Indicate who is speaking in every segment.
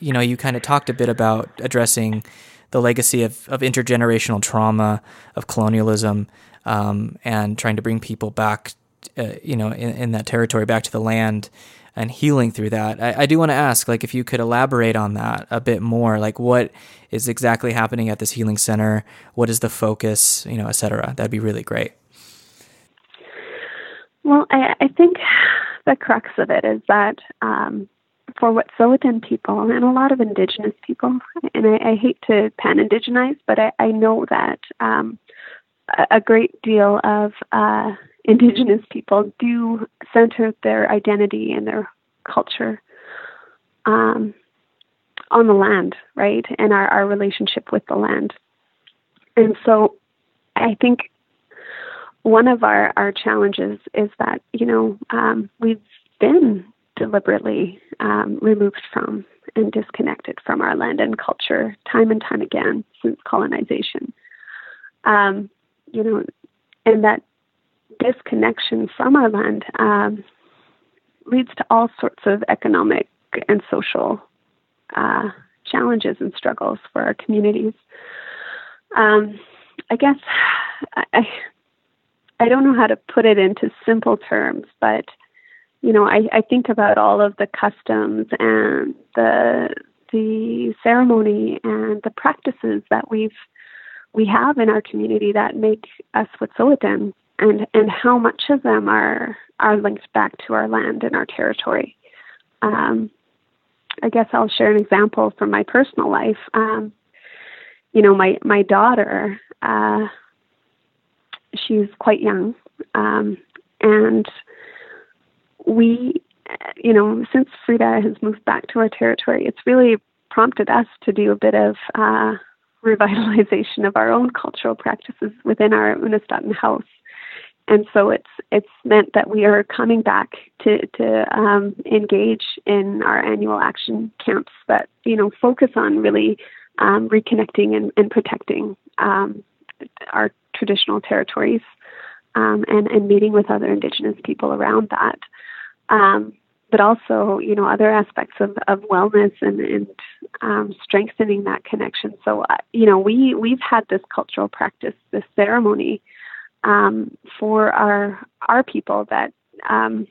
Speaker 1: you know, you kind of talked a bit about addressing the legacy of, of intergenerational trauma, of colonialism, um, and trying to bring people back, uh, you know, in, in, that territory, back to the land, and healing through that. I, I do want to ask, like, if you could elaborate on that a bit more, like, what is exactly happening at this healing center? What is the focus, you know, et cetera? That'd be really great.
Speaker 2: Well, I, I think the crux of it is that um, for Wet'suwet'en people and a lot of Indigenous people, and I, I hate to pan Indigenize, but I, I know that um, a, a great deal of uh, Indigenous people do center their identity and their culture um, on the land, right, and our, our relationship with the land. And so I think one of our, our challenges is that, you know, um, we've been deliberately um, removed from and disconnected from our land and culture time and time again since colonization. Um, you know, and that disconnection from our land um, leads to all sorts of economic and social uh, challenges and struggles for our communities. Um, I guess I, I don't know how to put it into simple terms, but you know, I, I think about all of the customs and the the ceremony and the practices that we've we have in our community that make us Wet'suwet'en and and how much of them are are linked back to our land and our territory. Um, I guess I'll share an example from my personal life. Um, you know, my my daughter, uh, she's quite young, um, and we, you know, since Freda has moved back to our territory, it's really prompted us to do a bit of uh, revitalization of our own cultural practices within our Unistoten house. And so it's it's meant that we are coming back to to um, engage in our annual action camps that you know focus on really um, reconnecting and, and protecting um, our traditional territories um, and and meeting with other Indigenous people around that um, but also you know other aspects of, of wellness and, and um, strengthening that connection. So uh, you know we we've had this cultural practice, this ceremony um, for our our people that um,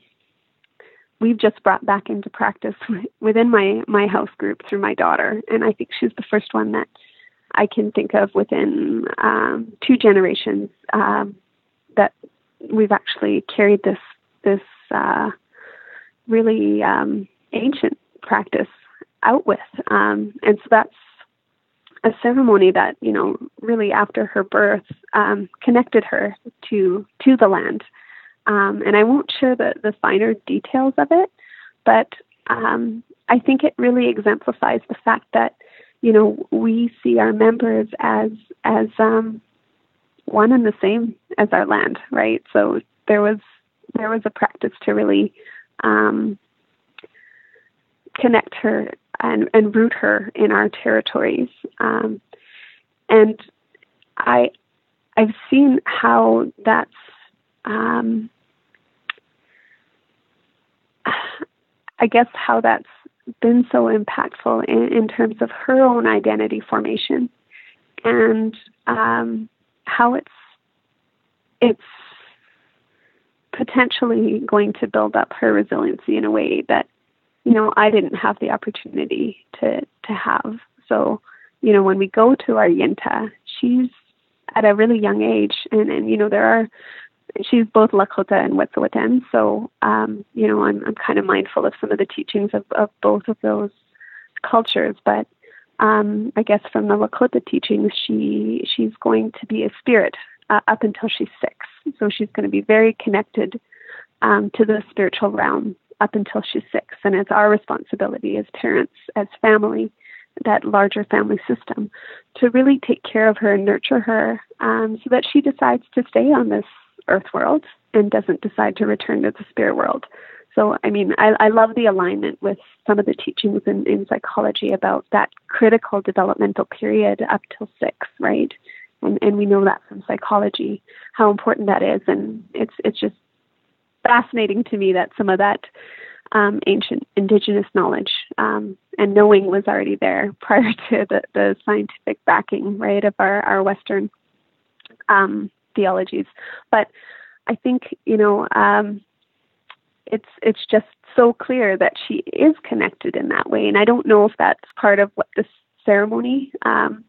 Speaker 2: we've just brought back into practice within my my house group through my daughter, and I think she's the first one that I can think of within um, two generations um, that we've actually carried this this uh, really um, ancient practice out with. Um, and so that's a ceremony that you know really after her birth um, connected her to to the land. Um, and I won't share the the finer details of it, but um, I think it really exemplifies the fact that you know we see our members as as um, one and the same as our land, right? So there was there was a practice to really um, connect her and, and root her in our territories. Um, and I, I've seen how that's, um, I guess, how that's been so impactful in, in terms of her own identity formation and um, how it's it's potentially going to build up her resiliency in a way that you know I didn't have the opportunity to to have. So you know when we go to our Yintah, she's at a really young age, and and you know there are she's both Lakota and Wet'suwet'en, so um, you know I'm I'm kind of mindful of some of the teachings of of both of those cultures, but um, I guess from the Lakota teachings, she she's going to be a spirit uh, up until she's six. So she's going to be very connected um, to the spiritual realm up until she's six. And it's our responsibility as parents, as family, that larger family system, to really take care of her and nurture her um, so that she decides to stay on this earth world and doesn't decide to return to the spirit world. So, I mean, I, I love the alignment with some of the teachings in, in psychology about that critical developmental period up till six, right? And, and we know that from psychology how important that is and it's it's just fascinating to me that some of that um, ancient indigenous knowledge, um, and knowing was already there prior to the, the scientific backing, right, of our our Western um, theologies. But I think you know um, it's it's just so clear that she is connected in that way, and I don't know if that's part of what this ceremony um,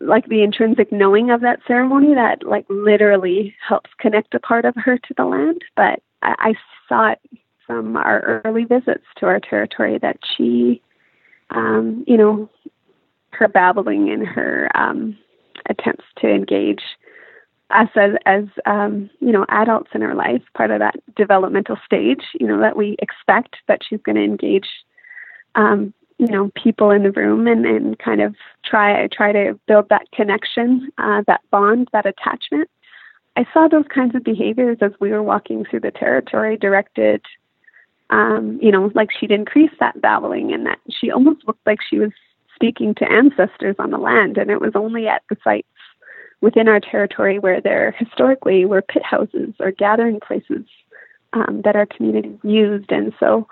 Speaker 2: like the intrinsic knowing of that ceremony that like literally helps connect a part of her to the land. But I, I saw it from our early visits to our territory that she um, you know her babbling and her um, attempts to engage us as as um, you know adults in her life, part of that developmental stage, you know that we expect that she's going to engage, um, you know, people in the room and, and kind of try try to build that connection, uh, that bond, that attachment. I saw those kinds of behaviors as we were walking through the territory, directed. Um, you know, like she'd increase that babbling and that she almost looked like she was speaking to ancestors on the land, and it was only at the sites within our territory where there historically were pit houses or gathering places um, that our community used. And so,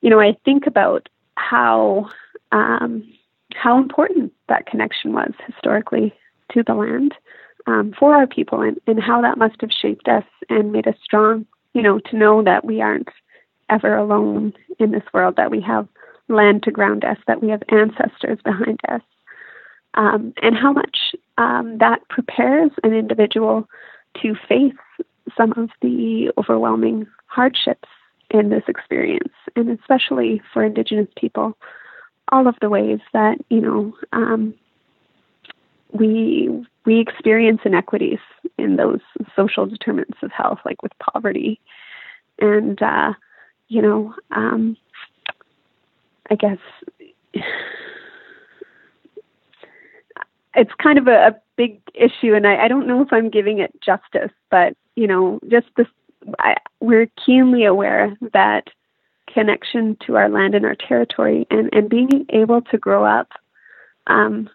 Speaker 2: you know, I think about how um, how important that connection was historically to the land um, for our people, and, and how that must have shaped us and made us strong. You know, to know that we aren't ever alone in this world, that we have land to ground us, that we have ancestors behind us, um, and how much um, that prepares an individual to face some of the overwhelming hardships in this experience, and especially for Indigenous people, all of the ways that you know um, we we experience inequities in those social determinants of health, like with poverty, and uh, you know, um, I guess it's kind of a, a big issue, and I, I don't know if I'm giving it justice, but you know, just this, I, we're keenly aware that connection to our land and our territory, and and being able to grow up, um,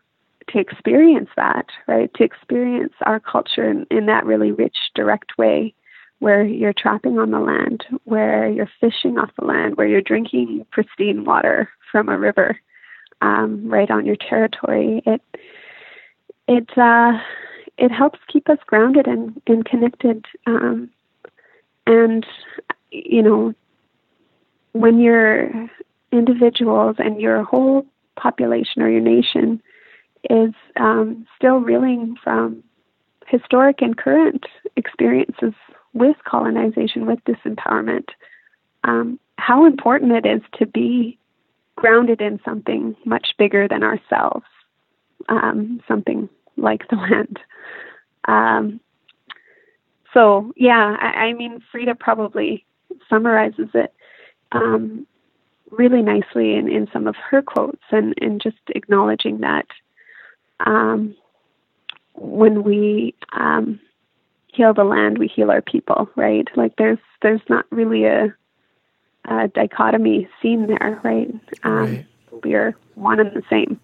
Speaker 2: to experience that, right, to experience our culture in, in that really rich, direct way, where you're trapping on the land, where you're fishing off the land, where you're drinking pristine water from a river, um, right on your territory. It it uh, it helps keep us grounded and, and connected. Um, and you know, when your individuals and your whole population or your nation is um, still reeling from historic and current experiences with colonization, with disempowerment, um, how important it is to be grounded in something much bigger than ourselves, um, something like the land. So yeah, I, I, mean, Freda probably summarizes it um, really nicely in, in some of her quotes, and, and just acknowledging that um, when we um, heal the land, we heal our people, right? Like there's there's not really a, a dichotomy seen there, right? Um, right. We're one and the same.